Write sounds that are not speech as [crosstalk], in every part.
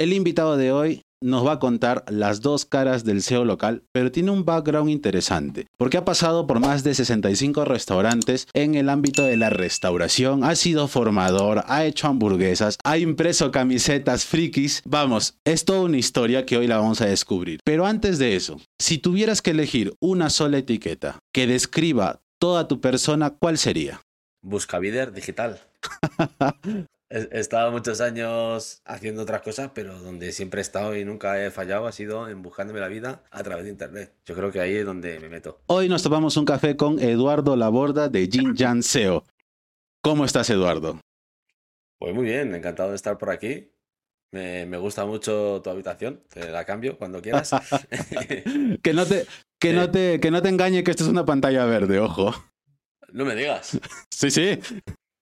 El invitado de hoy nos va a contar las dos caras del SEO local, pero tiene un background interesante, porque ha pasado por más de 65 restaurantes en el ámbito de la restauración, ha sido formador, ha hecho hamburguesas, ha impreso camisetas frikis, vamos, es toda una historia que hoy la vamos a descubrir. Pero antes de eso, si tuvieras que elegir una sola etiqueta que describa toda tu persona, ¿cuál sería? Buscavider digital. [laughs] He estado muchos años haciendo otras cosas, pero donde siempre he estado y nunca he fallado ha sido en buscándome la vida a través de internet. Yo creo que ahí es donde me meto. Hoy nos tomamos un café con Eduardo Laborda de Jin [laughs] Jan SEO. ¿Cómo estás, Eduardo? Pues muy bien, encantado de estar por aquí. Me, gusta mucho tu habitación, te la cambio cuando quieras. [laughs] que, no te, que, no te, que no te engañe que esto es una pantalla verde, ojo. No me digas. [laughs] Sí, sí.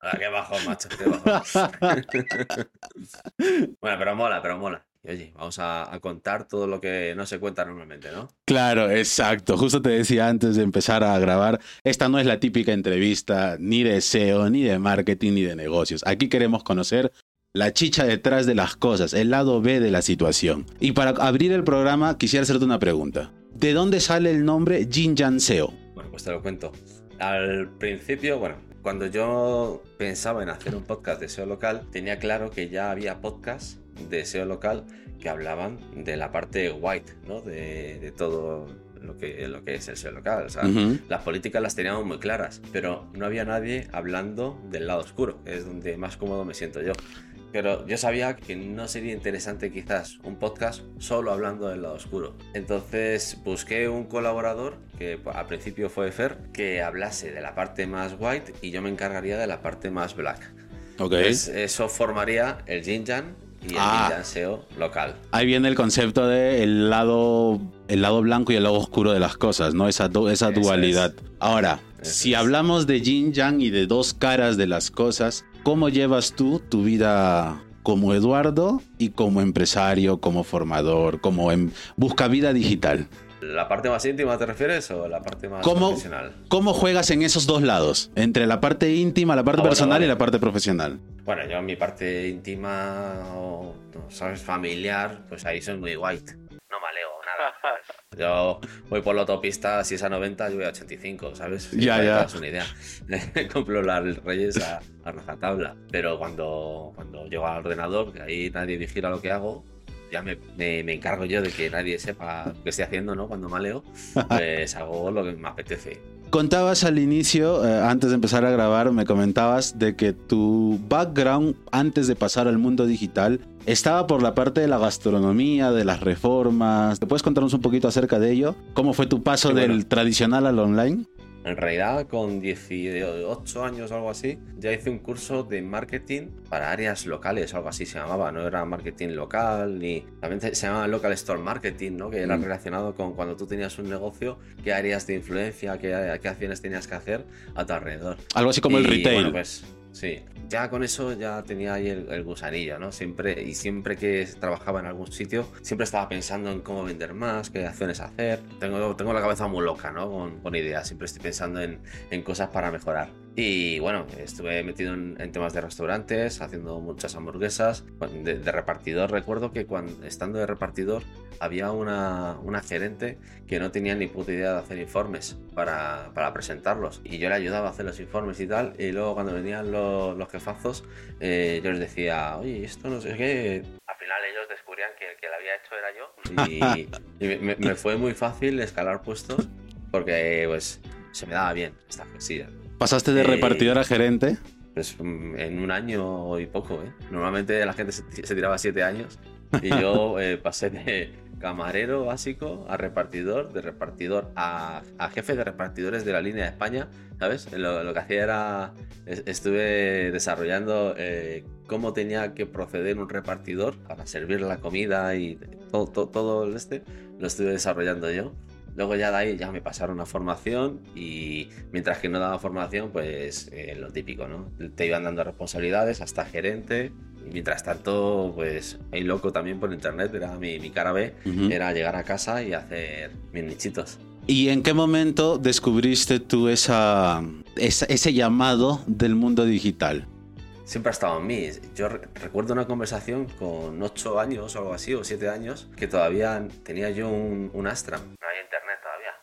Ah, qué bajo, macho, qué bajo. [laughs] bueno, pero mola, pero mola. Y oye, vamos a, contar todo lo que no se cuenta normalmente, ¿no? Claro, exacto. Justo te decía antes de empezar a grabar, esta no es la típica entrevista ni de SEO, ni de marketing, ni de negocios. Aquí queremos conocer la chicha detrás de las cosas, el lado B de la situación. Y para abrir el programa, quisiera hacerte una pregunta. ¿De dónde sale el nombre Jin Jan SEO? Bueno, pues te lo cuento. Al principio, bueno, cuando yo pensaba en hacer un podcast de SEO local, tenía claro que ya había podcasts de SEO local que hablaban de la parte white, ¿no? De, todo lo que, lo que es el SEO local. O sea, las políticas las teníamos muy claras, pero no había nadie hablando del lado oscuro, que es donde más cómodo me siento yo. Pero yo sabía que no sería interesante quizás un podcast solo hablando del lado oscuro. Entonces busqué un colaborador, que al principio fue Fer, que hablase de la parte más white y yo me encargaría de la parte más black. Okay. eso formaría el Jinjan y el ah, SEO local. Ahí viene el concepto de el lado, el lado blanco y el lado oscuro de las cosas, ¿no? Esa, esa dualidad. Ahora, si hablamos de Yin y de dos caras de las cosas, ¿Cómo llevas tú tu vida como Eduardo y como empresario, como formador, como en busca vida digital? ¿La parte más íntima te refieres o la parte más profesional? ¿Cómo juegas en esos dos lados? Entre la parte íntima, la parte ah, personal y la parte profesional. Bueno, yo en mi parte íntima, o, ¿sabes? Familiar, pues ahí soy muy white. [laughs] Yo voy por la autopista, si es a 90, yo voy a 85, ¿sabes? Ya, ya. Es una idea. [laughs] Compro las Reyes a, a tabla. Pero cuando, cuando llego al ordenador, que ahí nadie vigila lo que hago, ya me, me, encargo yo de que nadie sepa qué estoy haciendo, ¿no? Cuando maleo, [laughs] pues hago lo que me apetece. Contabas al inicio, eh, antes de empezar a grabar, me comentabas de que tu background antes de pasar al mundo digital estaba por la parte de la gastronomía, de las reformas. ¿Te puedes contarnos un poquito acerca de ello? ¿Cómo fue tu paso del tradicional al online? En realidad, con 18 años o algo así, ya hice un curso de marketing para áreas locales, algo así se llamaba. No era marketing local, ni. También se llamaba local store marketing, ¿no? Que era mm. relacionado con cuando tú tenías un negocio, qué áreas de influencia, qué, qué acciones tenías que hacer a tu alrededor. Algo así como el retail. Bueno, pues, Sí, ya con eso ya tenía ahí el, gusanillo, ¿no? Siempre, y siempre que trabajaba en algún sitio, siempre estaba pensando en cómo vender más, qué acciones hacer. Tengo, tengo la cabeza muy loca, ¿no? Con, ideas, siempre estoy pensando en, en cosas para mejorar. Y bueno, estuve metido en, temas de restaurantes, haciendo muchas hamburguesas. De, repartidor, recuerdo que cuando estando de repartidor había una, una, gerente que no tenía ni puta idea de hacer informes para, para, presentarlos. Y yo le ayudaba a hacer los informes y tal. Y luego cuando venían los, los jefazos, eh, yo les decía, oye, esto no sé qué. Al final ellos descubrían que el que lo había hecho era yo. Y, me, me, fue muy fácil escalar puestos porque pues se me daba bien esta cosilla. ¿Pasaste de eh, repartidor a gerente? Pues mm, en un año y poco, ¿eh? Normalmente la gente se, tiraba siete años y yo [laughs] eh, pasé de camarero básico a repartidor, de repartidor a, jefe de repartidores de la línea de España, ¿sabes? Lo, que hacía era, estuve desarrollando eh, cómo tenía que proceder un repartidor para servir la comida y todo, todo, todo este, lo estuve desarrollando yo. Luego ya de ahí ya me pasaron a formación y mientras que no daba formación, pues eh, lo típico, ¿no? Te iban dando responsabilidades hasta gerente. Y mientras tanto, pues ahí loco también por internet, era mi, mi cara B, era llegar a casa y hacer mis nichitos. ¿Y en qué momento descubriste tú esa, ese llamado del mundo digital? siempre ha estado en mí. Yo recuerdo una conversación con 8 años o algo así, o 7 años, que todavía tenía yo un, un Astra. Todavía.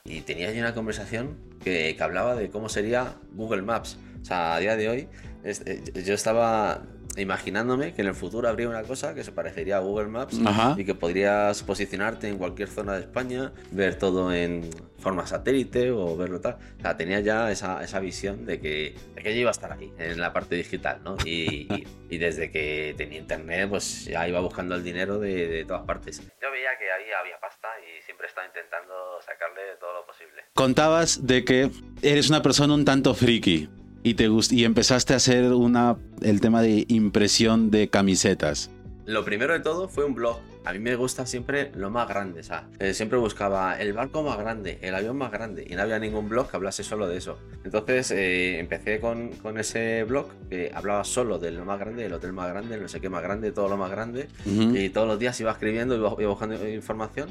Y tenía yo una conversación que, que hablaba de cómo sería Google Maps. O sea, a día de hoy, eh, yo estaba imaginándome que en el futuro habría una cosa que se parecería a Google Maps y que podrías posicionarte en cualquier zona de España, ver todo en forma satélite o verlo tal. O sea, tenía ya esa, esa visión de que, de que yo iba a estar aquí, en la parte digital, ¿no? Y, y, [laughs] desde que tenía internet, pues ya iba buscando el dinero de, de, todas partes. Yo veía que había, había pasta y siempre estaba intentando sacarle todo lo posible. Contabas de que eres una persona un tanto friki y, te y empezaste a hacer una, el tema de impresión de camisetas. Lo primero de todo fue un blog. A mí me gusta siempre lo más grande, eh, siempre buscaba el barco más grande, el avión más grande, y no había ningún blog que hablase solo de eso. Entonces eh, empecé con, con, ese blog que hablaba solo de lo más grande, el hotel más grande, no sé qué más grande, todo lo más grande, y todos los días iba escribiendo, iba, iba buscando información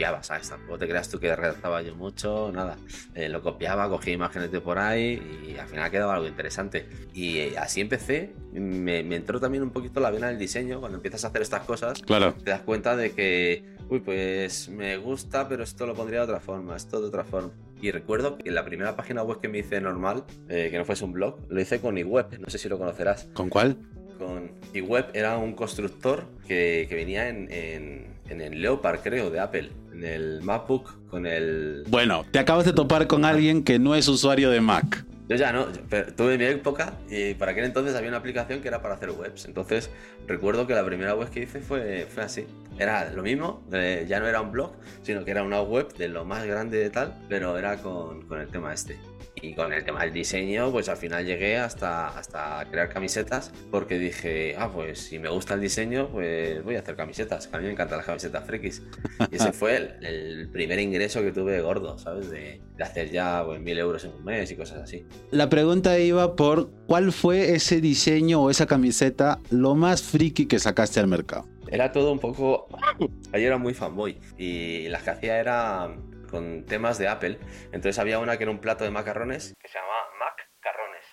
copiaba, ¿sabes? Tampoco te creas tú que redactaba yo mucho, nada. Eh, lo copiaba, cogía imágenes de por ahí y al final quedaba algo interesante. Y eh, así empecé. Me, entró también un poquito la vena del diseño. Cuando empiezas a hacer estas cosas, claro. te das cuenta de que, uy, pues me gusta, pero esto lo pondría de otra forma, esto de otra forma. Y recuerdo que la primera página web que me hice normal, eh, que no fuese un blog, lo hice con iWeb, no sé si lo conocerás. ¿Con cuál? Con iWeb era un constructor que, que venía en, en, en el Leopard, creo, de Apple en el MacBook con el... Bueno, te acabas de topar con alguien que no es usuario de Mac. Yo ya no, pero tuve mi época y para aquel entonces había una aplicación que era para hacer webs. Entonces recuerdo que la primera web que hice fue, fue así. Era lo mismo, eh, ya no era un blog, sino que era una web de lo más grande de tal, pero era con, con el tema este. Y con el tema del diseño, pues al final llegué hasta, hasta crear camisetas porque dije, ah, pues si me gusta el diseño, pues voy a hacer camisetas. A mí me encantan las camisetas frikis. Y ese fue el, primer ingreso que tuve gordo, ¿sabes? De, de hacer ya pues, mil euros en un mes y cosas así. La pregunta iba por cuál fue ese diseño o esa camiseta lo más friki que sacaste al mercado. Era todo un poco... [clears throat] Ayer era muy fanboy y las que hacía era con temas de Apple. Entonces había una que era un plato de macarrones que se llamaba Mac Carrones.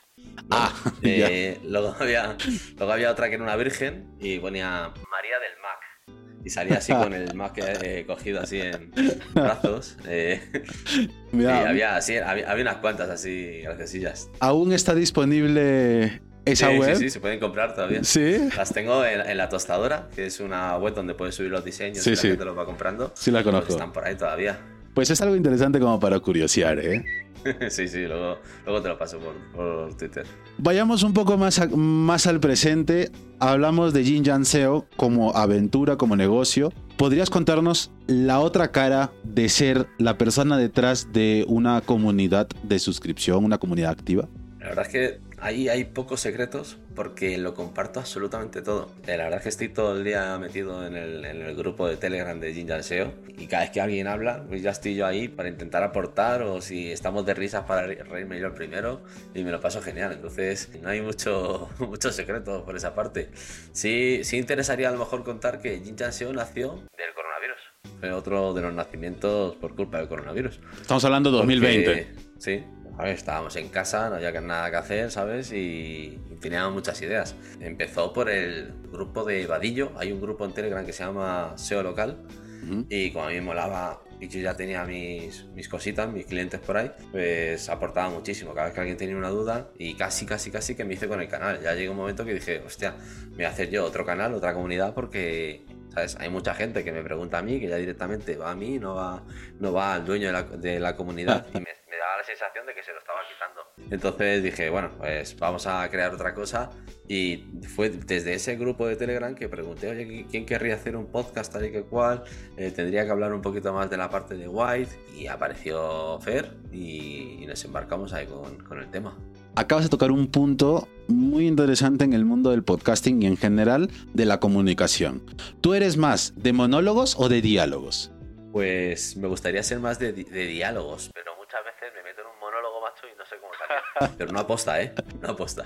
Ah, [laughs] eh, luego, había, luego había otra que era una virgen y ponía María del Mac. Y salía así con el Mac eh, cogido así en [laughs] brazos. Eh, y había, así, había, había, unas cuantas así graciosillas. ¿Aún está disponible esa sí, web? Sí, sí, se pueden comprar todavía. Sí. Las tengo en, en, La Tostadora, que es una web donde puedes subir los diseños sí, y la sí. gente los va comprando. Sí, la conozco. Están por ahí todavía. Pues es algo interesante como para curiosear, ¿eh? [laughs] sí, sí, luego, luego te lo paso por, por, Twitter. Vayamos un poco más, a, más al presente. Hablamos de Jin Jan SEO como aventura, como negocio. ¿Podrías contarnos la otra cara de ser la persona detrás de una comunidad de suscripción, una comunidad activa? La verdad es que ahí hay pocos secretos porque lo comparto absolutamente todo. Eh, la verdad es que estoy todo el día metido en el, en el grupo de Telegram de Jinjan SEO y cada vez que alguien habla, pues ya estoy yo ahí para intentar aportar o si estamos de risas para reírme yo el primero y me lo paso genial. Entonces no hay mucho, [laughs] mucho secreto por esa parte. Sí, sí interesaría a lo mejor contar que Jinjan SEO nació del coronavirus. Fue otro de los nacimientos por culpa del coronavirus. Estamos hablando de 2020. Porque, sí, estábamos en casa, no había nada que hacer, ¿sabes? Y teníamos muchas ideas. Empezó por el grupo de Vadillo, hay un grupo en Telegram que se llama SEO Local, uh -huh. y como a mí me molaba y yo ya tenía mis, mis cositas, mis clientes por ahí, pues aportaba muchísimo. Cada vez que alguien tenía una duda, y casi, casi, casi que me hice con el canal. Ya llegó un momento que dije, hostia, me voy a hacer yo otro canal, otra comunidad, porque ¿sabes? Hay mucha gente que me pregunta a mí, que ya directamente va a mí, no va, no va al dueño de la, de la comunidad, [laughs] y me, me daba la sensación de que se lo estaba quitando. Entonces dije, bueno, pues vamos a crear otra cosa. Y fue desde ese grupo de Telegram que pregunté, oye, ¿quién querría hacer un podcast tal y que cual? Eh, tendría que hablar un poquito más de la parte de White. Y apareció Fer y, y nos embarcamos ahí con, con el tema acabas de tocar un punto muy interesante en el mundo del podcasting y en general de la comunicación. ¿Tú eres más de monólogos o de diálogos? Pues me gustaría ser más de, de diálogos, pero muchas veces me meto en un monólogo macho y no sé cómo salir. [laughs] Pero no aposta, ¿eh? No aposta.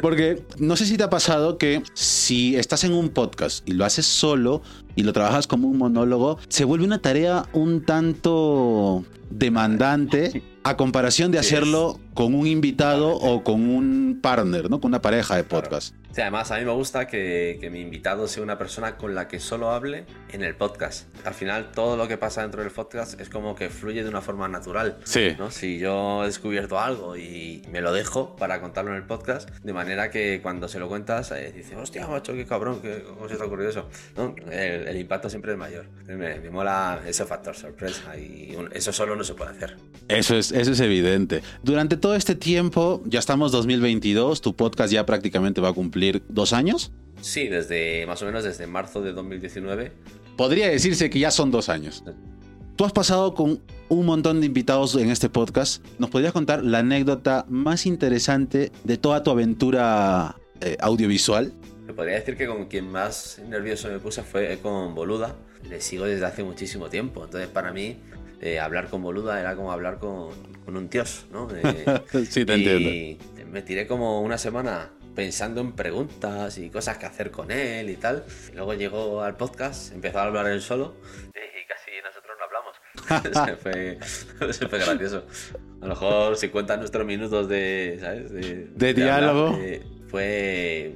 Porque no sé si te ha pasado que si estás en un podcast y lo haces solo y lo trabajas como un monólogo, se vuelve una tarea un tanto demandante [laughs] a comparación de hacerlo con un invitado o con un partner, ¿no? Con una pareja de podcast. Sí, además a mí me gusta que, que, mi invitado sea una persona con la que solo hable en el podcast. Al final todo lo que pasa dentro del podcast es como que fluye de una forma natural. Sí. ¿no? Si yo he descubierto algo y me lo dejo para contarlo en el podcast, de manera que cuando se lo cuentas, eh, dice, hostia, macho, qué cabrón, ¿cómo se te ha ocurrido eso? ¿No? El, el, impacto siempre es mayor. Me, me, mola ese factor sorpresa y eso solo no se puede hacer. Eso es, eso es evidente. Durante todo este tiempo, ya estamos 2022, tu podcast ya prácticamente va a cumplir dos años. Sí, desde más o menos desde marzo de 2019. Podría decirse que ya son dos años. Tú has pasado con un montón de invitados en este podcast. ¿Nos podrías contar la anécdota más interesante de toda tu aventura eh, audiovisual? Me podría decir que con quien más nervioso me puse fue con Boluda. Le sigo desde hace muchísimo tiempo. Entonces, para mí, eh, hablar con Boluda era como hablar con, con un dios, ¿no? [laughs] Eh, sí, te y entiendo. Me tiré como una semana pensando en preguntas y cosas que hacer con él y tal. Y luego llegó al podcast, empezó a hablar él solo y casi nosotros no hablamos. [laughs] se, fue, [laughs] se fue gracioso. A lo mejor si cuentan nuestros minutos de, ¿sabes? De, de diálogo. Hablar, eh, fue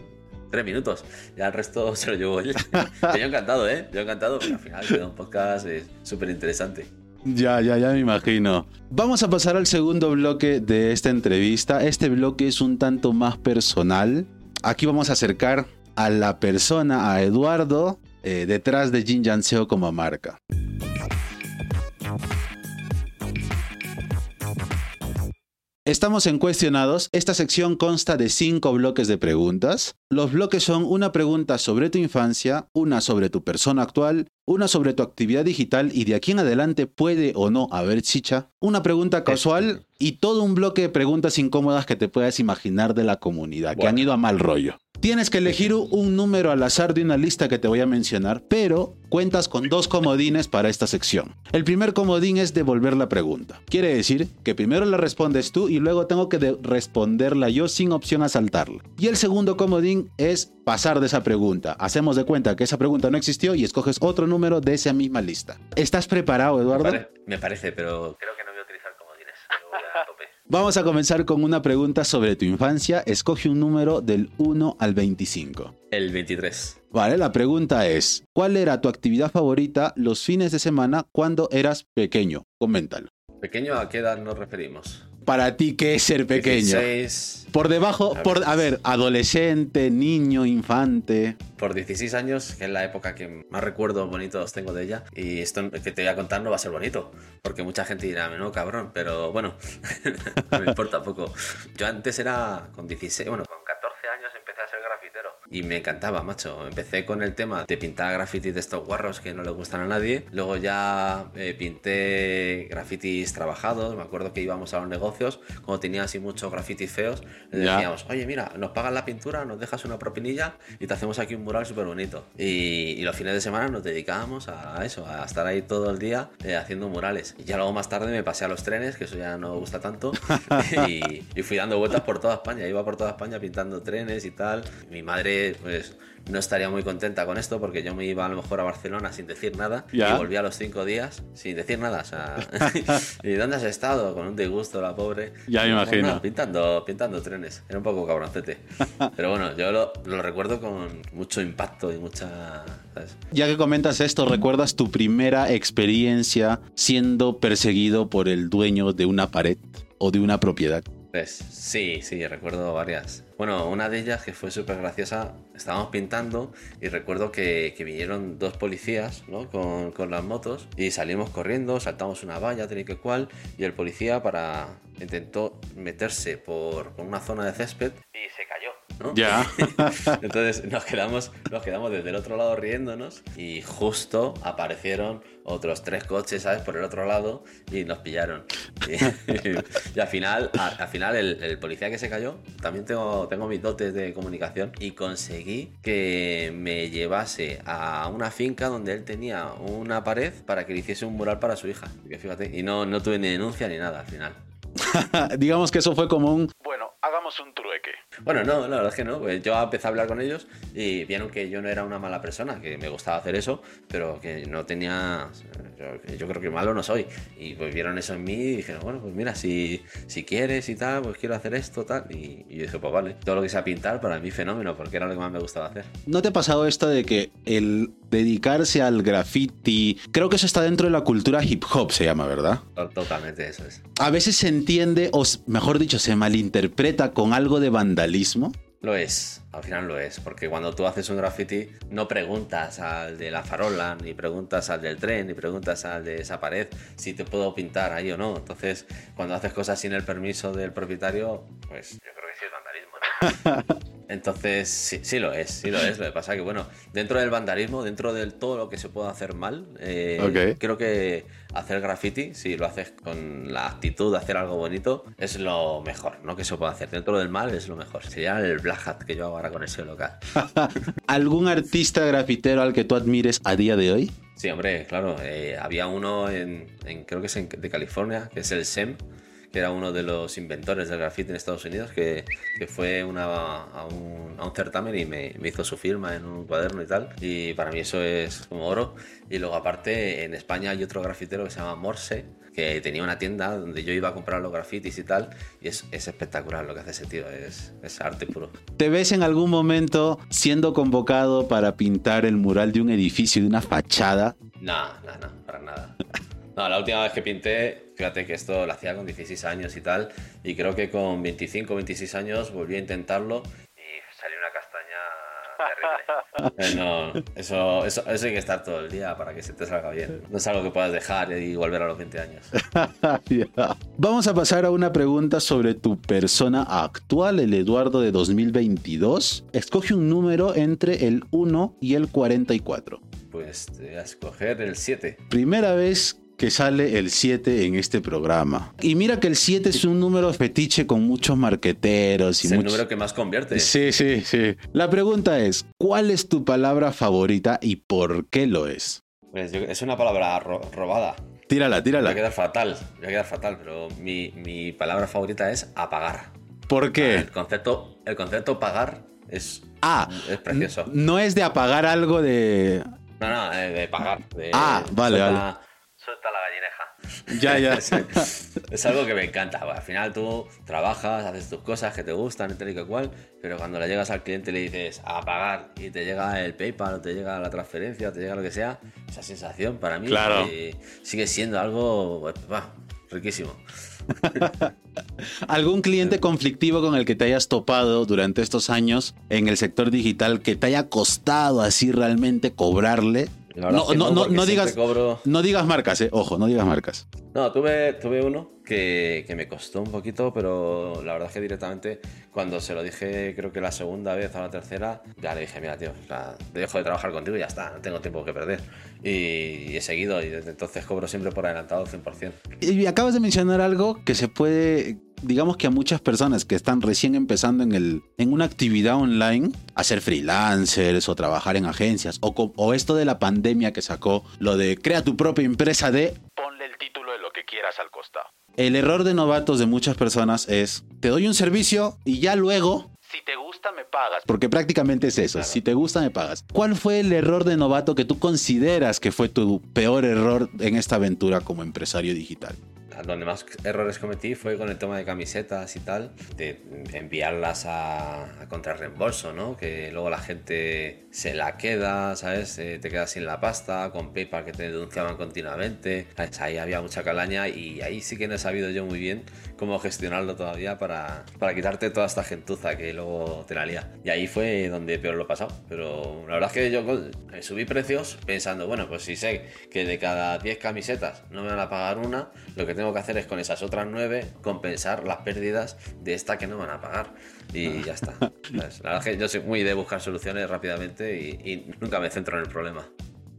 tres minutos. Ya el resto se lo llevó él. yo encantado, ¿eh? Yo encantado, pero al final quedó un podcast súper interesante. Ya, ya, ya me imagino. Vamos a pasar al segundo bloque de esta entrevista. Este bloque es un tanto más personal. Aquí vamos a acercar a la persona, a Eduardo, eh, detrás de Jin Yanseo como marca. Estamos en Cuestionados. Esta sección consta de cinco bloques de preguntas. Los bloques son una pregunta sobre tu infancia, una sobre tu persona actual, una sobre tu actividad digital y de aquí en adelante puede o no haber chicha, una pregunta casual y todo un bloque de preguntas incómodas que te puedas imaginar de la comunidad, bueno. que han ido a mal rollo. Tienes que elegir un número al azar de una lista que te voy a mencionar, pero cuentas con dos comodines para esta sección. El primer comodín es devolver la pregunta. Quiere decir que primero la respondes tú y luego tengo que responderla yo sin opción a saltarla. Y el segundo comodín es pasar de esa pregunta. Hacemos de cuenta que esa pregunta no existió y escoges otro número de esa misma lista. ¿Estás preparado, Eduardo? Me, pare me parece, pero creo que no voy a utilizar comodines. Voy a tope. Vamos a comenzar con una pregunta sobre tu infancia. Escoge un número del 1 al 25. El 23. Vale, la pregunta es, ¿cuál era tu actividad favorita los fines de semana cuando eras pequeño? Coméntalo. ¿Pequeño a qué edad nos referimos? Para ti, ¿qué es ser pequeño? 16... Por debajo, a por, a ver, adolescente, niño, infante. Por 16 años, que es la época que más recuerdos bonitos tengo de ella. Y esto que te voy a contar no va a ser bonito, porque mucha gente dirá, no, cabrón, pero bueno, [laughs] no me importa poco. Yo antes era con 16, bueno, con 14 años empecé a ser grafitero. Y me encantaba, macho. Empecé con el tema de pintar grafitis de estos guarros que no le gustan a nadie. Luego ya eh, pinté grafitis trabajados. Me acuerdo que íbamos a los negocios, cuando tenía así muchos grafitis feos, le decíamos, oye, mira, nos pagas la pintura, nos dejas una propinilla y te hacemos aquí un mural súper bonito. Y, y, los fines de semana nos dedicábamos a eso, a estar ahí todo el día eh, haciendo murales. Y ya luego más tarde me pasé a los trenes, que eso ya no me gusta tanto, [laughs] y, y fui dando vueltas por toda España. Iba por toda España pintando trenes y tal. Mi madre, pues no estaría muy contenta con esto porque yo me iba a lo mejor a Barcelona sin decir nada ¿Ya? y volví a los cinco días sin decir nada. O sea, [laughs] [laughs] ¿y dónde has estado? Con un disgusto, la pobre. Ya me imagino. Bueno, pintando, pintando trenes. Era un poco cabroncete. [laughs] Pero bueno, yo lo, lo recuerdo con mucho impacto y mucha. ¿sabes? Ya que comentas esto, ¿recuerdas tu primera experiencia siendo perseguido por el dueño de una pared o de una propiedad? Pues sí, sí, recuerdo varias. Bueno, una de ellas que fue súper graciosa, estábamos pintando y recuerdo que, vinieron dos policías ¿no? con, las motos y salimos corriendo, saltamos una valla, tal y que cual, y el policía para intentó meterse por una zona de césped y se cayó. ¿No? Ya. [laughs] Entonces nos quedamos, nos quedamos desde el otro lado riéndonos y justo aparecieron otros tres coches, ¿sabes? Por el otro lado y nos pillaron. Y, [laughs] y al final, a, al final el, el, policía que se cayó, también tengo, tengo mis dotes de comunicación y conseguí que me llevase a una finca donde él tenía una pared para que le hiciese un mural para su hija. Y fíjate, y no, no tuve ni denuncia ni nada al final. [laughs] Digamos que eso fue como un... Hagamos un trueque. Bueno, no, la verdad es que no. Pues yo empecé a hablar con ellos y vieron que yo no era una mala persona, que me gustaba hacer eso, pero que no tenía. Yo, creo que malo no soy. Y pues vieron eso en mí y dijeron, bueno, pues mira, si, si quieres y tal, pues quiero hacer esto, tal. Y, y yo dije, pues vale. Todo lo que sea pintar, para mí fenómeno, porque era lo que más me gustaba hacer. ¿No te ha pasado esto de que el dedicarse al graffiti, creo que eso está dentro de la cultura hip hop, se llama, ¿verdad? Totalmente, eso es. A veces se entiende, o mejor dicho, se malinterpreta con algo de vandalismo. Lo es, al final lo es, porque cuando tú haces un graffiti no preguntas al de la farola, ni preguntas al del tren, ni preguntas al de esa pared si te puedo pintar ahí o no. Entonces, cuando haces cosas sin el permiso del propietario, pues yo creo que sí es vandalismo. ¿no? [laughs] Entonces, sí, sí, lo es, sí lo es. Lo que pasa es que, bueno, dentro del vandalismo, dentro de todo lo que se puede hacer mal, eh, creo que hacer graffiti, si lo haces con la actitud de hacer algo bonito, es lo mejor, ¿no? Que se puede hacer. Dentro del mal es lo mejor. Sería el black hat que yo hago ahora con ese local. [laughs] ¿Algún artista grafitero al que tú admires a día de hoy? Sí, hombre, claro. Eh, había uno en, creo que es de California, que es el SEM que era uno de los inventores del graffiti en Estados Unidos, que, que fue una, a, un, a, un, certamen y me, me, hizo su firma en un cuaderno y tal. Y para mí eso es como oro. Y luego aparte en España hay otro grafitero que se llama Morse, que tenía una tienda donde yo iba a comprar los grafitis y tal. Y es, es espectacular lo que hace ese tío, es, es arte puro. ¿Te ves en algún momento siendo convocado para pintar el mural de un edificio, de una fachada? No, no, no, para nada. [laughs] No, la última vez que pinté, fíjate que esto lo hacía con 16 años y tal, y creo que con 25 26 años volví a intentarlo y salió una castaña terrible. [laughs] no, eso, eso, eso, hay que estar todo el día para que se te salga bien. No es algo que puedas dejar y volver a los 20 años. [laughs] Vamos a pasar a una pregunta sobre tu persona actual, el Eduardo de 2022. Escoge un número entre el 1 y el 44. Pues te voy a escoger el 7. Primera vez que sale el 7 en este programa. Y mira que el 7 es un número fetiche con muchos marqueteros. Y es el número que más convierte. Sí, sí, sí. La pregunta es, ¿cuál es tu palabra favorita y por qué lo es? Pues es una palabra robada. Tírala, tírala. Va a quedar fatal, va a quedar fatal, pero mi, mi palabra favorita es apagar. ¿Por qué? El concepto, el concepto pagar es, ah, es precioso. No es de apagar algo de... No, no, de, pagar. ah, vale, vale suelta la gallineja. Ya, ya. [laughs] es, algo que me encanta. al final tú trabajas, haces tus cosas que te gustan, tal y que cual, pero cuando le llegas al cliente y le dices a pagar y te llega el PayPal o te llega la transferencia o te llega lo que sea, esa sensación para mí sigue siendo algo pues, riquísimo. [laughs] ¿Algún cliente conflictivo con el que te hayas topado durante estos años en el sector digital que te haya costado así realmente cobrarle? No, no, no, no, digas, no digas marcas, eh. ojo, no digas marcas. No, tuve, tuve uno que, que, me costó un poquito, pero la verdad es que directamente cuando se lo dije, creo que la segunda vez o la tercera, ya le dije, mira, tío, dejo de trabajar contigo y ya está, no tengo tiempo que perder. Y, he seguido y desde entonces cobro siempre por adelantado 100%. Y acabas de mencionar algo que se puede digamos que a muchas personas que están recién empezando en, el, en una actividad online, a ser freelancers o trabajar en agencias, o, o esto de la pandemia que sacó, lo de crea tu propia empresa de ponle el título de lo que quieras al costado. El error de novatos de muchas personas es, te doy un servicio y ya luego si te gusta, me pagas. Porque prácticamente es eso. Si te gusta, me pagas. ¿Cuál fue el error de novato que tú consideras que fue tu peor error en esta aventura como empresario digital? Donde más errores cometí fue con el tema de camisetas y tal, de enviarlas a, a contrarreembolso, ¿no? Que luego la gente se la queda, ¿sabes? Eh, te quedas sin la pasta, con PayPal que te denunciaban continuamente. Ahí había mucha calaña y ahí sí que no he sabido yo muy bien cómo gestionarlo todavía para, para quitarte toda esta gentuza que luego te la lía. Y ahí fue donde peor lo he pasado. Pero la verdad es que yo subí precios pensando, bueno, pues si sé que de cada 10 camisetas no me van a pagar una, lo que tengo que hacer es con esas otras nueve compensar las pérdidas de esta que no van a pagar. Y ya está. La verdad es que yo soy muy de buscar soluciones rápidamente y, nunca me centro en el problema.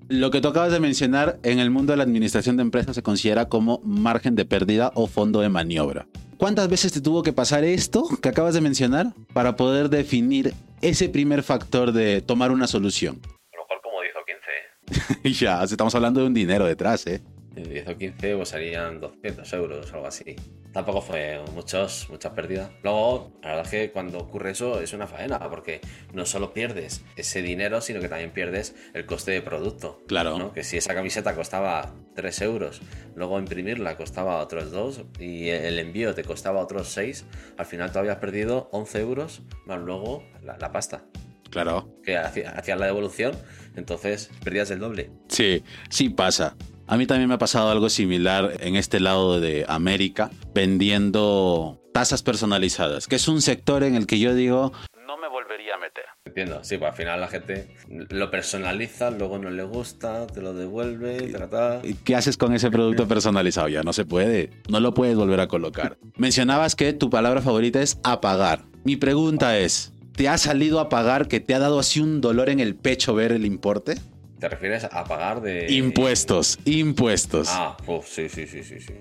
Lo que tú acabas de mencionar en el mundo de la administración de empresas se considera como margen de pérdida o fondo de maniobra. ¿Cuántas veces te tuvo que pasar esto que acabas de mencionar para poder definir ese primer factor de tomar una solución? A lo mejor como 10 o 15. ya, estamos hablando de un dinero detrás, ¿eh? 10 o 15 pues serían 200 euros, algo así. Tampoco fue muchos, muchas pérdidas. Luego, la verdad es que cuando ocurre eso es una faena, porque no solo pierdes ese dinero, sino que también pierdes el coste de producto. Claro. ¿no? Que si esa camiseta costaba 3 euros, luego imprimirla costaba otros 2 y el envío te costaba otros 6, al final tú habías perdido 11 euros más luego la, la pasta. Claro. Que hacía- hacías la devolución, entonces perdías el doble. Sí, sí pasa. A mí también me ha pasado algo similar en este lado de América, vendiendo tazas personalizadas, que es un sector en el que yo digo, No me volvería a meter. Entiendo, sí, pues al final la gente lo personaliza, luego no le gusta, te lo devuelve, ta. ¿qué haces con ese producto personalizado? Ya no se puede, no lo puedes volver a colocar. Mencionabas que tu palabra favorita es apagar. Mi pregunta es, ¿te ha salido a pagar que te ha dado así un dolor en el pecho ver el importe? ¿Te refieres a pagar de... Impuestos, impuestos. Ah, uf, sí, sí, sí, sí, sí.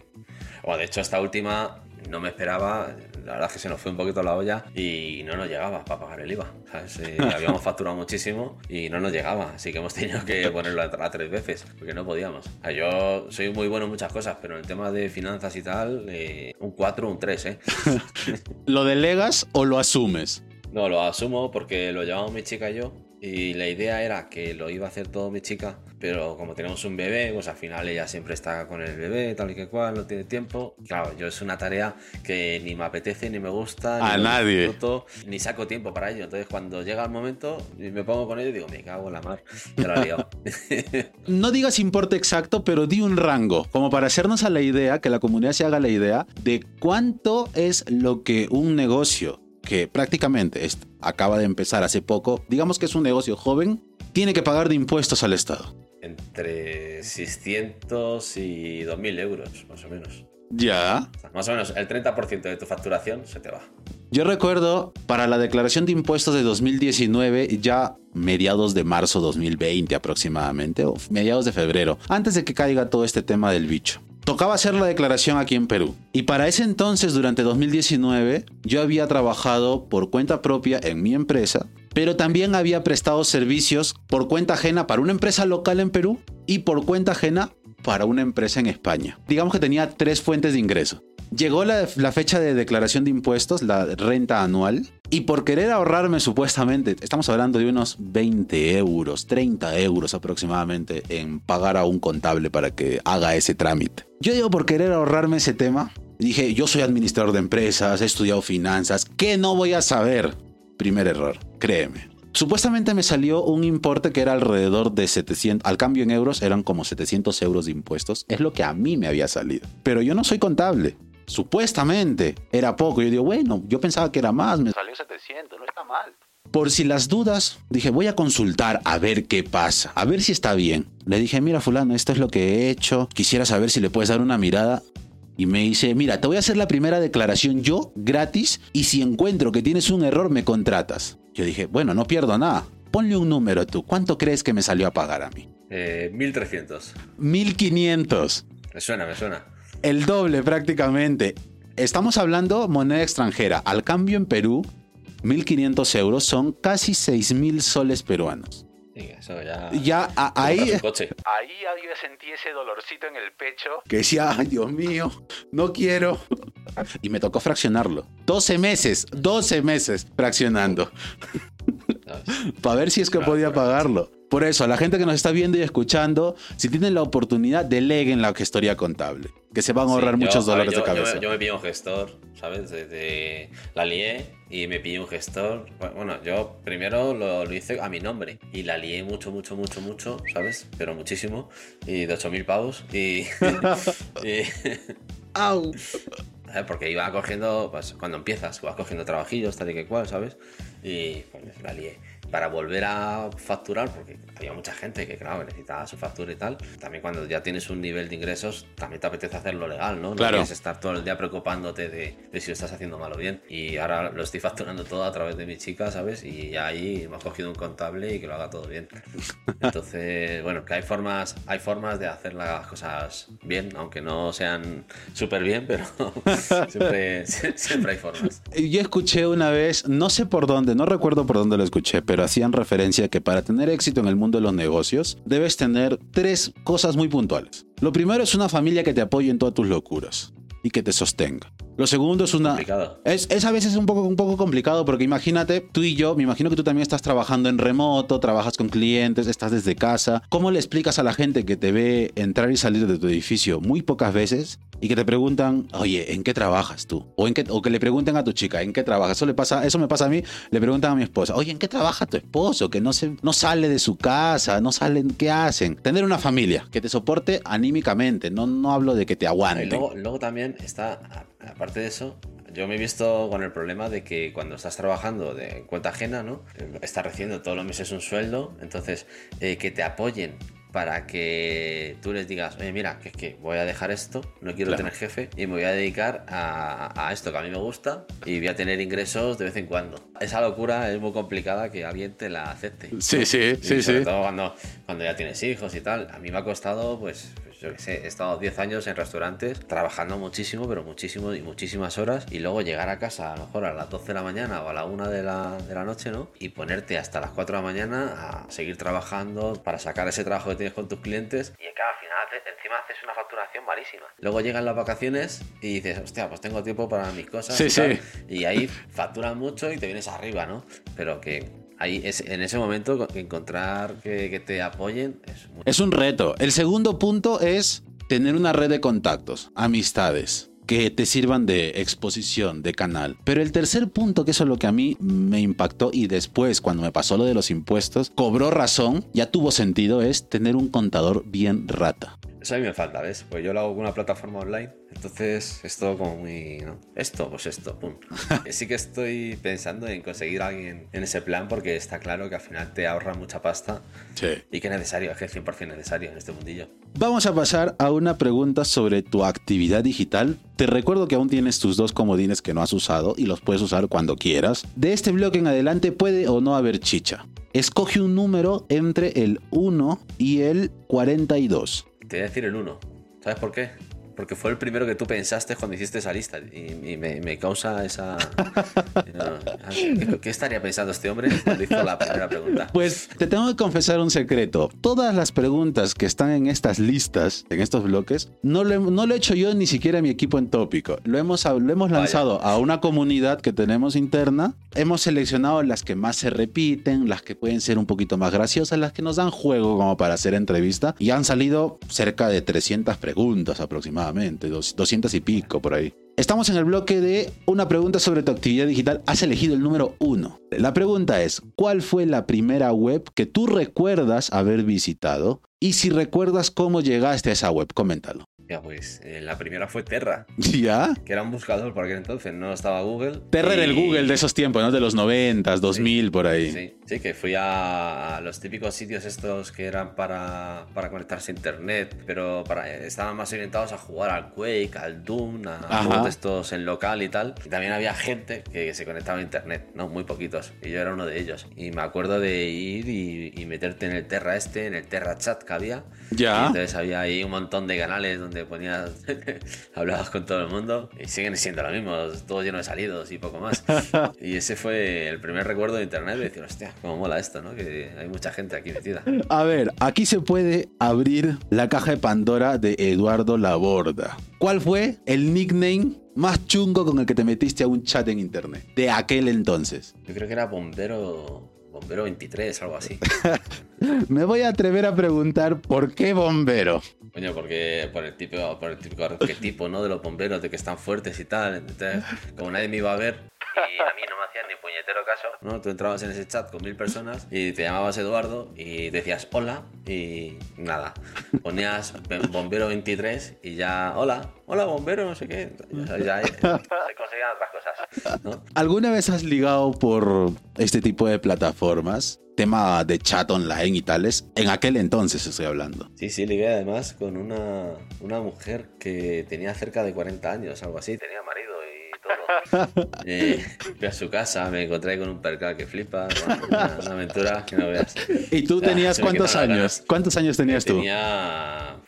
Bueno, de hecho, esta última no me esperaba, la verdad es que se nos fue un poquito la olla y no nos llegaba para pagar el IVA. ¿sabes? Eh, [laughs] habíamos facturado muchísimo y no nos llegaba, así que hemos tenido que [laughs] ponerlo a, a tres veces porque no podíamos. O sea, yo soy muy bueno en muchas cosas, pero en el tema de finanzas y tal, eh, un 4, un 3, ¿eh? [laughs] ¿Lo delegas o lo asumes? No, lo asumo porque lo llevamos mi chica y yo. Y la idea era que lo iba a hacer todo mi chica, pero como tenemos un bebé, pues al final ella siempre está con el bebé, tal y que cual, no tiene tiempo. Claro, yo es una tarea que ni me apetece, ni me gusta, A ni nadie. disfruto, ni saco tiempo para ello. Entonces, cuando llega el momento y me pongo con ello, digo, me cago en la mar, ya lo he liado. [laughs] No digas importe exacto, pero di un rango, como para hacernos a la idea, que la comunidad se haga la idea de cuánto es lo que un negocio que prácticamente acaba de empezar hace poco, digamos que es un negocio joven, tiene que pagar de impuestos al Estado. Entre 600 y 2.000 euros, más o menos. Ya. O sea, más o menos el 30% de tu facturación se te va. Yo recuerdo para la declaración de impuestos de 2019, ya mediados de marzo 2020 aproximadamente, o mediados de febrero, antes de que caiga todo este tema del bicho. Tocaba hacer la declaración aquí en Perú. Y para ese entonces, durante 2019, yo había trabajado por cuenta propia en mi empresa, pero también había prestado servicios por cuenta ajena para una empresa local en Perú y por cuenta ajena para una empresa en España. Digamos que tenía tres fuentes de ingreso. Llegó la, la fecha de declaración de impuestos, la renta anual, y por querer ahorrarme supuestamente, estamos hablando de unos 20 euros, 30 euros aproximadamente en pagar a un contable para que haga ese trámite. Yo digo por querer ahorrarme ese tema, dije, yo soy administrador de empresas, he estudiado finanzas, ¿qué no voy a saber? Primer error, créeme. Supuestamente me salió un importe que era alrededor de 700, al cambio en euros eran como 700 euros de impuestos, es lo que a mí me había salido. Pero yo no soy contable, supuestamente era poco, yo digo, bueno, yo pensaba que era más, me Salió 700, no está mal. por si las dudas, dije, voy a consultar a ver qué pasa, a ver si está bien. Le dije, mira fulano, esto es lo que he hecho, quisiera saber si le puedes dar una mirada. Y me dice, mira, te voy a hacer la primera declaración yo, gratis, y si encuentro que tienes un error, me contratas. Yo dije, bueno, no pierdo nada. Ponle un número tú. ¿Cuánto crees que me salió a pagar a mí? Eh, 1.300. 1500. Me suena, me suena. El doble prácticamente. Estamos hablando moneda extranjera. Al cambio en Perú, 1500 euros son casi 6000 soles peruanos. Sí, eso ya. Ya a- ahí. Ahí yo sentí ese dolorcito en el pecho. que decía, ay Dios mío, no quiero. [laughs] Y me tocó fraccionarlo. 12 meses, 12 meses fraccionando. [laughs] Para ver si es que Claro, podía claro. pagarlo. Por eso, a la gente que nos está viendo y escuchando, si tienen la oportunidad, deleguen la gestoría contable. Que se van a ahorrar Sí, yo- muchos dólares yo- de cabeza. Yo, me- yo me pillé un gestor, ¿sabes? Desde la lié y me pillé un gestor. Bueno, yo primero lo, lo hice a mi nombre y la lié mucho, mucho, mucho, mucho, ¿sabes? Pero muchísimo. Y de 8.000 pavos. Y. [laughs] y- Au. Porque iba cogiendo, pues cuando empiezas, vas cogiendo trabajillos, tal y que cual, ¿sabes? Y pues la lié. Para volver a facturar, porque había mucha gente que, claro, necesitaba su factura y tal. También cuando ya tienes un nivel de ingresos, también te apetece hacerlo legal, ¿no? No Claro. quieres estar todo el día preocupándote de, de si lo estás haciendo mal o bien. Y ahora lo estoy facturando todo a través de mi chica, ¿sabes? Y ahí me ha cogido un contable y que lo haga todo bien. [laughs] Entonces, bueno, que hay formas, hay formas de hacer las cosas bien, aunque no sean súper bien, pero [laughs] siempre, [laughs] siempre hay formas. Yo escuché una vez, no sé por dónde, no recuerdo por dónde lo escuché, pero hacían referencia que para tener éxito en el mundo de los negocios debes tener tres cosas muy puntuales. Lo primero es una familia que te apoye en todas tus locuras y que te sostenga. Lo segundo es una... Complicado. Es, es a veces un poco, un poco complicado porque imagínate, tú y yo, me imagino que tú también estás trabajando en remoto, trabajas con clientes, estás desde casa. ¿Cómo le explicas a la gente que te ve entrar y salir de tu edificio muy pocas veces y que te preguntan, oye, ¿en qué trabajas tú? O, en qué, o que le pregunten a tu chica, ¿en qué trabajas? Eso, le pasa, eso me pasa a mí, le preguntan a mi esposa, oye, ¿en qué trabaja tu esposo? Que no, se, no sale de su casa, no salen, ¿qué hacen? Tener una familia que te soporte anímicamente, no, no hablo de que te Y aguanten. luego, luego también está, aparte de eso, yo me he visto con el problema de que cuando estás trabajando de cuenta ajena, ¿no? Estás recibiendo todos los meses un sueldo, entonces eh, que te apoyen para que tú les digas, oye, mira, que es que voy a dejar esto, no quiero Claro. tener jefe y me voy a dedicar a, a esto que a mí me gusta y voy a tener ingresos de vez en cuando. Esa locura es muy complicada que alguien te la acepte. Sí, sí, Y sí, sobre sí. todo cuando, cuando ya tienes hijos y tal. A mí me ha costado, pues, pues, yo qué sé, he estado 10 años en restaurantes trabajando muchísimo, pero muchísimo y muchísimas horas. Y luego llegar a casa a lo mejor a las 12 de la mañana o a la 1 de la, de la noche, ¿no? Y ponerte hasta las 4 de la mañana a seguir trabajando para sacar ese trabajo que tienes con tus clientes. Y que al final encima haces una facturación malísima. Luego llegan las vacaciones y dices, hostia, pues tengo tiempo para mis cosas. Sí, y tal". sí. Y ahí facturas mucho y te vienes arriba, ¿no? Pero que ahí es, en ese momento encontrar que, te apoyen es muy... Es un reto. El segundo punto es tener una red de contactos, amistades que te sirvan de exposición, de canal. Pero el tercer punto, que eso es lo que a mí me impactó y después cuando me pasó lo de los impuestos, cobró razón, ya tuvo sentido, es tener un contador bien rata. Eso a mí me falta, ¿ves? Pues yo lo hago con una plataforma online, entonces es todo como muy... ¿no? Esto, pues esto, pum. [laughs] sí que estoy pensando en conseguir a alguien en ese plan porque está claro que al final te ahorra mucha pasta Sí. y que es necesario, es que es 100% necesario en este mundillo. Vamos a pasar a una pregunta sobre tu actividad digital. Te recuerdo que aún tienes tus dos comodines que no has usado y los puedes usar cuando quieras. De este bloque en adelante puede o no haber chicha. Escoge un número entre el 1 y el 42. Te voy a decir el 1. ¿Sabes por qué? Porque fue el primero que tú pensaste cuando hiciste esa lista y, y me, me causa esa... ¿Qué, qué estaría pensando este hombre cuando hizo la primera pregunta? Pues te tengo que confesar un secreto. Todas las preguntas que están en estas listas, en estos bloques, no lo, he- no lo he hecho yo ni siquiera mi equipo en tópico. Lo hemos, lo hemos Vaya. lanzado a una comunidad que tenemos interna. Hemos seleccionado las que más se repiten, las que pueden ser un poquito más graciosas, las que nos dan juego como para hacer entrevista. Y han salido cerca de 300 preguntas aproximadamente, dos- 200 y pico por ahí. Estamos en el bloque de una pregunta sobre tu actividad digital. Has elegido el número uno. La pregunta es, ¿cuál fue la primera web que tú recuerdas haber visitado? Y si recuerdas cómo llegaste a esa web, coméntalo. Ya, pues eh, la primera fue Terra, [laughs] ¿Ya? que era un buscador por aquel entonces, no estaba Google. Terra era el Y- Google de esos tiempos, ¿no? De los 90, 2000, por ahí. Sí, sí, que fui a, los típicos sitios estos que eran para, para conectarse a internet, pero para, estaban más orientados a jugar al Quake, al Doom, a juegos de estos en local y tal. Y también había gente que se conectaba a internet, ¿no? Muy poquitos. Y yo era uno de ellos. Y me acuerdo de ir y, y meterte en el Terra este, en el Terra Chat que había. Y Ya. entonces había ahí un montón de canales donde ponías, [laughs] hablabas con todo el mundo y siguen siendo lo mismo, todo lleno de salidos y poco más. [laughs] y ese fue el primer recuerdo de internet de decir, hostia, cómo mola esto, ¿no? Que hay mucha gente aquí metida. A ver, aquí se puede abrir la caja de Pandora de Eduardo Laborda. ¿Cuál fue el nickname más chungo con el que te metiste a un chat en internet? De aquel entonces. Yo creo que era bombero, bombero 23, algo así. [laughs] Me voy a atrever a preguntar por qué bombero. Coño, porque por el tipo, por el típico arquetipo, ¿no? De los bomberos, de que están fuertes y tal. Entonces, como nadie me iba a ver y a mí no me hacían ni puñetero caso, ¿no? Tú entrabas en ese chat con mil personas y te llamabas Eduardo y decías hola y nada. Ponías bombero 23 y ya, hola, hola bombero, no sé qué. Ya, ya, se conseguían otras cosas, ¿no? ¿Alguna vez has ligado por este tipo de plataformas? Tema de chat online y tales. En aquel entonces estoy hablando. Sí, sí, ligué además con una, una mujer que tenía cerca de 40 años, algo así. Tenía marido y todo. [laughs] Eh, fui a su casa, me encontré con un percal que flipa. bueno, una, una aventura que no veas. ¿Y tú Ah, tenías cuántos años? ¿Cuántos años tenías tú? Tenía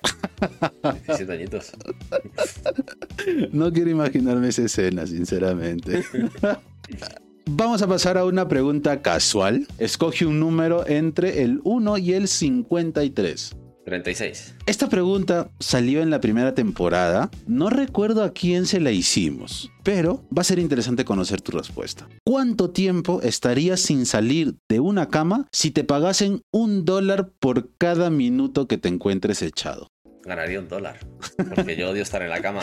17, eh, por ahí. 17 añitos. No quiero imaginarme esa escena, sinceramente. [laughs] Vamos a pasar a una pregunta casual. Escoge un número entre el 1 y el 53. 36. Esta pregunta salió en la primera temporada. No recuerdo a quién se la hicimos, pero va a ser interesante conocer tu respuesta. ¿Cuánto tiempo estarías sin salir de una cama si te pagasen un dólar por cada minuto que te encuentres echado? Ganaría un dólar. Porque yo odio estar en la cama.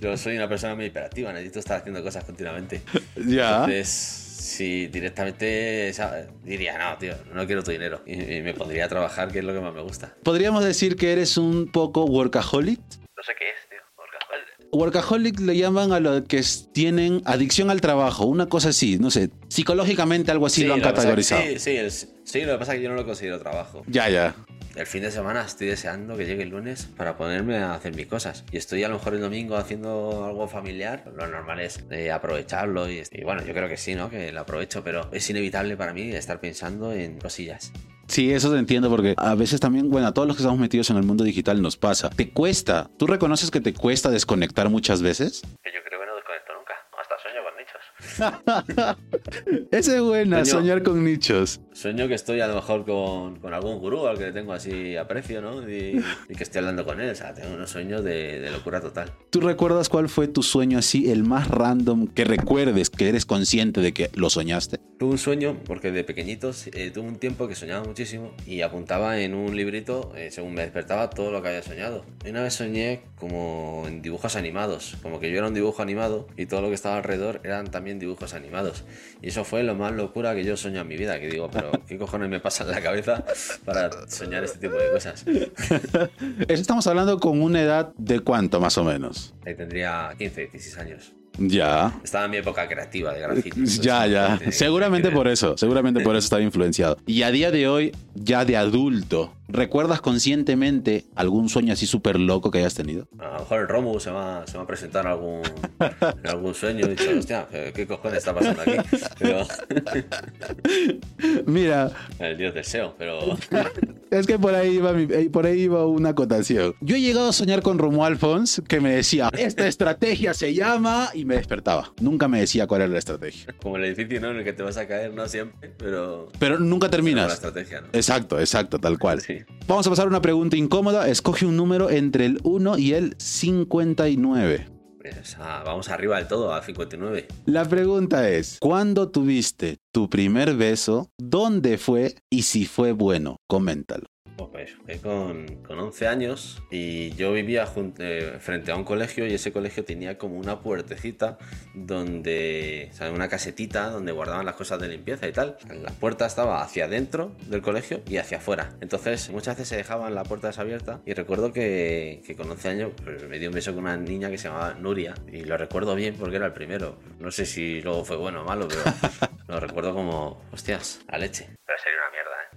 Yo soy una persona muy hiperactiva, necesito estar haciendo cosas continuamente. Ya. Entonces, si directamente ¿sabes? diría, no, tío, no quiero tu dinero. Y, y me pondría a trabajar, que es lo que más me gusta. Podríamos decir que eres un poco workaholic. No sé qué es, tío. Workaholic. Workaholic le llaman a los que tienen adicción al trabajo, una cosa así, no sé, psicológicamente algo así lo han categorizado. sí, sí, lo que pasa es que yo no lo considero trabajo. Ya, ya. El fin de semana estoy deseando que llegue el lunes para ponerme a hacer mis cosas. Y estoy a lo mejor el domingo haciendo algo familiar. Lo normal es eh, aprovecharlo. Y, y bueno, yo creo que sí, ¿no? Que lo aprovecho, pero es inevitable para mí estar pensando en cosillas. Sí, eso te entiendo porque a veces también, bueno, a todos los que estamos metidos en el mundo digital nos pasa. Te cuesta, ¿tú reconoces que te cuesta desconectar muchas veces? Yo creo que no desconecto nunca. Hasta sueño con nichos. [laughs] Esa es buena, soñar con nichos. Sueño que estoy a lo mejor con, con algún gurú al que le tengo así aprecio, ¿no? Y, y que estoy hablando con él. O sea, tengo unos sueños de, de locura total. ¿Tú recuerdas cuál fue tu sueño así, el más random que recuerdes, que eres consciente de que lo soñaste? Tuve un sueño, porque de pequeñitos eh, tuve un tiempo que soñaba muchísimo y apuntaba en un librito, eh, según me despertaba, todo lo que había soñado. Y una vez soñé como en dibujos animados, como que yo era un dibujo animado y todo lo que estaba alrededor eran también dibujos animados. Y eso fue lo más locura que yo soñé en mi vida, que digo, pero [laughs] ¿qué cojones me pasa en la cabeza para soñar este tipo de cosas? Eso [laughs] estamos hablando con una edad de cuánto más o menos. Ahí tendría 15, 16 años. Ya. Estaba en mi época creativa de graffiti. Ya, [laughs] ya. Entonces, Seguramente por eso, seguramente por eso estaba influenciado. Y a día de hoy, ya de adulto, ¿recuerdas conscientemente algún sueño así súper loco que hayas tenido? A lo mejor el Romu se va, se va a presentar en algún, en algún sueño y dicho, hostia, ¿qué cojones está pasando aquí? Pero [laughs] Mira, el dios del SEO, pero [laughs] es que por ahí iba, mi- eh, por ahí iba una acotación. Yo he llegado a soñar con Romuald Fons que me decía, esta estrategia se llama, y me despertaba. Nunca me decía cuál era la estrategia. como el edificio ¿no? en el que te vas a caer, no siempre, pero Pero nunca pero la terminas. estrategia, ¿no? Exacto, exacto, tal cual. Sí. Vamos a pasar a una pregunta incómoda. Escoge un número entre el 1 y el 59. Pues, ah, vamos arriba del todo, a 59. La pregunta es, ¿cuándo tuviste tu primer beso? ¿Dónde fue? Y si fue bueno, coméntalo. Oh, Pues fue con, con 11 años y yo vivía jun- eh, frente a un colegio y ese colegio tenía como una puertecita donde, o sea, una casetita donde guardaban las cosas de limpieza y tal. La puerta estaba hacia adentro del colegio y hacia afuera. Entonces muchas veces se dejaban la puerta desabierta y recuerdo que, que con 11 años pues, me dio un beso con una niña que se llamaba Nuria y lo recuerdo bien porque era el primero. No sé si luego fue bueno o malo, pero [laughs] lo recuerdo como, hostias, la leche. Pero sería una.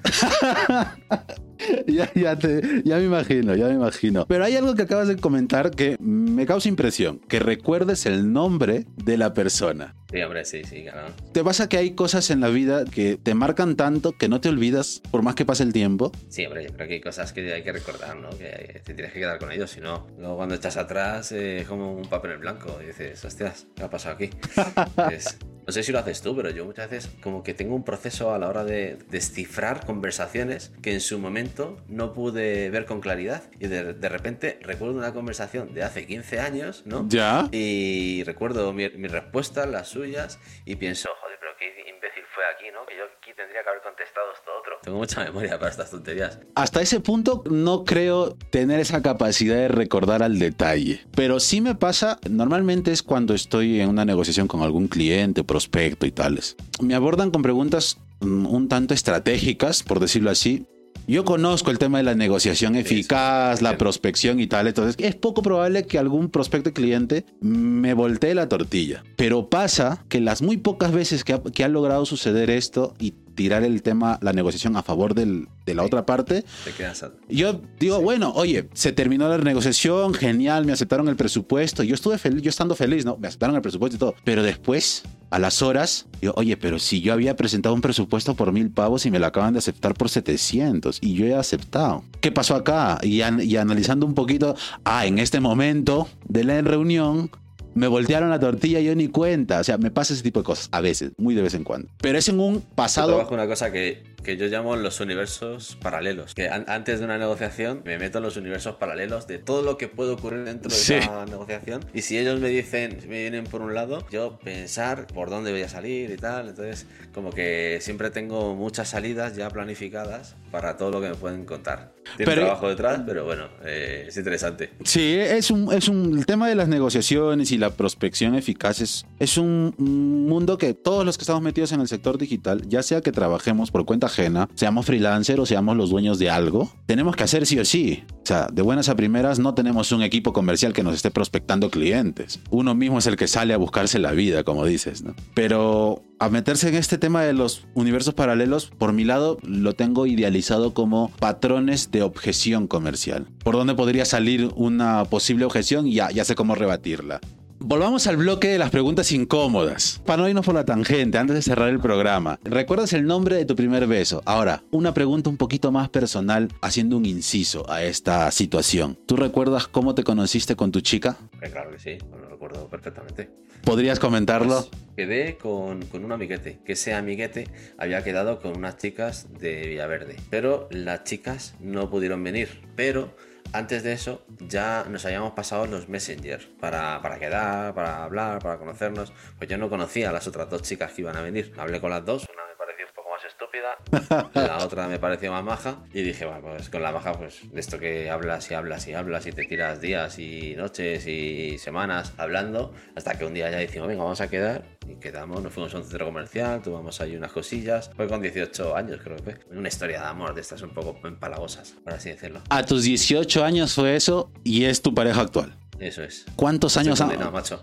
[laughs] ya, ya, te- ya me imagino, ya me imagino. Pero hay algo que acabas de comentar que me causa impresión, que recuerdes el nombre de la persona. Sí, hombre, sí, sí, claro. ¿Te pasa que hay cosas en la vida que te marcan tanto que no te olvidas por más que pase el tiempo? Sí, hombre, yo creo que hay cosas que hay que recordar, ¿no? Que te tienes que quedar con ellos, si no, luego cuando echas atrás eh, es como un papel en blanco y dices, hostias, ¿qué ha pasado aquí? [laughs] Es- no sé si lo haces tú, pero yo muchas veces como que tengo un proceso a la hora de descifrar conversaciones que en su momento no pude ver con claridad y de, de repente recuerdo una conversación de hace 15 años, ¿no? ¿Ya? Y recuerdo mi, mi respuesta, las suyas, y pienso, Joder, pero qué imbécil fue aquí, ¿no? Que yo aquí tendría que haber contestado esto otro. tengo mucha memoria para estas tonterías. Hasta ese punto no creo tener esa capacidad de recordar al detalle. Pero sí me pasa, normalmente es cuando estoy en una negociación con algún cliente, prospecto y tales. Me abordan con preguntas mm, un tanto estratégicas, por decirlo así. Yo conozco el tema de la negociación eficaz, la prospección y tal, entonces es poco probable que algún prospecto cliente me voltee la tortilla. Pero pasa que las muy pocas veces que ha, que ha logrado suceder esto y tirar el tema, la negociación a favor del- de la otra parte, Te quedas a- yo digo, bueno, oye, se terminó la negociación, genial, me aceptaron el presupuesto, yo estuve feliz, yo estando feliz, ¿no? Me aceptaron el presupuesto y todo. Pero después, a las horas, yo, oye, pero si yo había presentado un presupuesto por mil pavos y me lo acaban de aceptar por 700 y yo he aceptado. ¿Qué pasó acá? Y, an- y analizando un poquito, ah, en este momento de la reunión, me voltearon la tortilla y yo ni cuenta. O sea, me pasa ese tipo de cosas, a veces, muy de vez en cuando. Pero es en un pasado... trabajo una cosa que, que yo llamo los universos paralelos. Que an- antes de una negociación me meto en los universos paralelos de todo lo que puede ocurrir dentro de Sí. esa negociación. Y si ellos me dicen, me vienen por un lado, yo pensar por dónde voy a salir y tal. Entonces, como que siempre tengo muchas salidas ya planificadas para todo lo que me pueden contar. Tiene Pero- trabajo detrás, pero bueno, eh, es interesante. Sí, es un, es un, el tema de las negociaciones y la prospección eficaz es, es un, un mundo que todos los que estamos metidos en el sector digital, ya sea que trabajemos por cuenta seamos freelancer o seamos los dueños de algo, tenemos que hacer sí o sí. O sea, de buenas a primeras no tenemos un equipo comercial que nos esté prospectando clientes. Uno mismo es el que sale a buscarse la vida, como dices, ¿no? Pero a meterse en este tema de los universos paralelos, por mi lado, lo tengo idealizado como patrones de objeción comercial. Por donde podría salir una posible objeción ya, ya sé cómo rebatirla. Volvamos al bloque de las preguntas incómodas. Para no irnos por la tangente, antes de cerrar el programa. ¿Recuerdas el nombre de tu primer beso? Ahora, una pregunta un poquito más personal, haciendo un inciso a esta situación. ¿Tú recuerdas cómo te conociste con tu chica? Eh, claro que sí, lo recuerdo perfectamente. ¿Podrías comentarlo? Pues, quedé con, con un amiguete, que ese amiguete había quedado con unas chicas de Villaverde, pero las chicas no pudieron venir, pero antes de eso ya nos habíamos pasado los Messenger para, para quedar, para hablar, para conocernos, pues yo no conocía a las otras dos chicas que iban a venir, hablé con las dos, una me pareció un [laughs] la otra me pareció más maja y dije, bueno, pues con la maja, pues de esto que hablas y hablas y hablas y te tiras días y noches y semanas hablando, hasta que un día ya decimos, venga, vamos a quedar y quedamos, nos fuimos a un centro comercial, tomamos ahí unas cosillas, fue con 18 años creo que fue, una historia de amor de estas un poco empalagosas, por así decirlo. A tus 18 años fue eso y es tu pareja actual. Eso es. ¿Cuántos años, han, macho.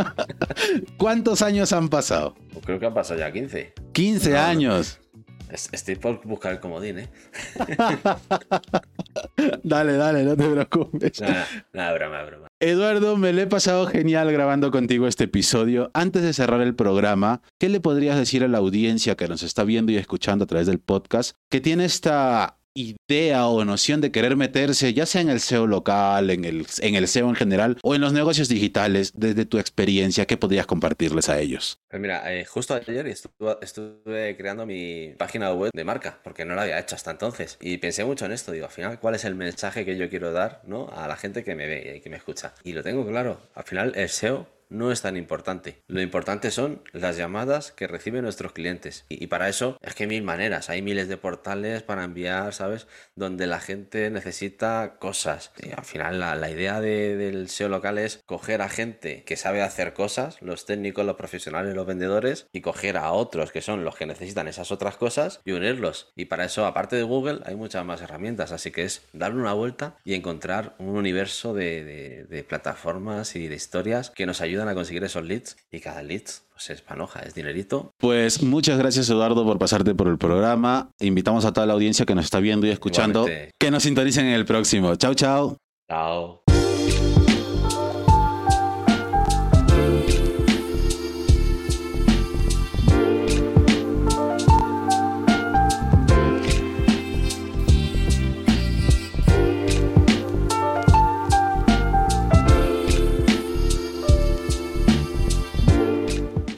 [laughs] ¿Cuántos años han pasado? Pues creo que han pasado ya 15. 15 No, no. años. Es- Estoy por buscar el comodín, ¿eh? [laughs] Dale, dale, no te preocupes. Nada, nada, broma, broma. Eduardo, me lo he pasado genial grabando contigo este episodio. Antes de cerrar el programa, ¿qué le podrías decir a la audiencia que nos está viendo y escuchando a través del podcast que tiene esta idea o noción de querer meterse, ya sea en el SEO local, en el, en el SEO en general o en los negocios digitales, desde tu experiencia, ¿qué podrías compartirles a ellos? Pues mira, eh, justo ayer estuve, estuve creando mi página web de marca, porque no la había hecho hasta entonces. Y pensé mucho en esto, digo, al final, ¿cuál es el mensaje que yo quiero dar ¿no? a la gente que me ve y que me escucha? Y lo tengo claro, al final el SEO no es tan importante. Lo importante son las llamadas que reciben nuestros clientes. Y, para eso es que hay mil maneras, hay miles de portales para enviar, ¿sabes? Donde la gente necesita cosas. Y al final la, idea de- del SEO local es coger a gente que sabe hacer cosas, los técnicos, los profesionales, los vendedores, y coger a otros que son los que necesitan esas otras cosas y unirlos. Y para eso, aparte de Google, hay muchas más herramientas. Así que es darle una vuelta y encontrar un universo de, plataformas y de historias que nos ayudan a conseguir esos leads. Y cada lead pues es panoja, es dinerito. Pues muchas gracias Eduardo por pasarte por el programa. Invitamos a toda la audiencia que nos está viendo y escuchando Igualmente. que nos sintonicen en el próximo. Chao, chao. Chao.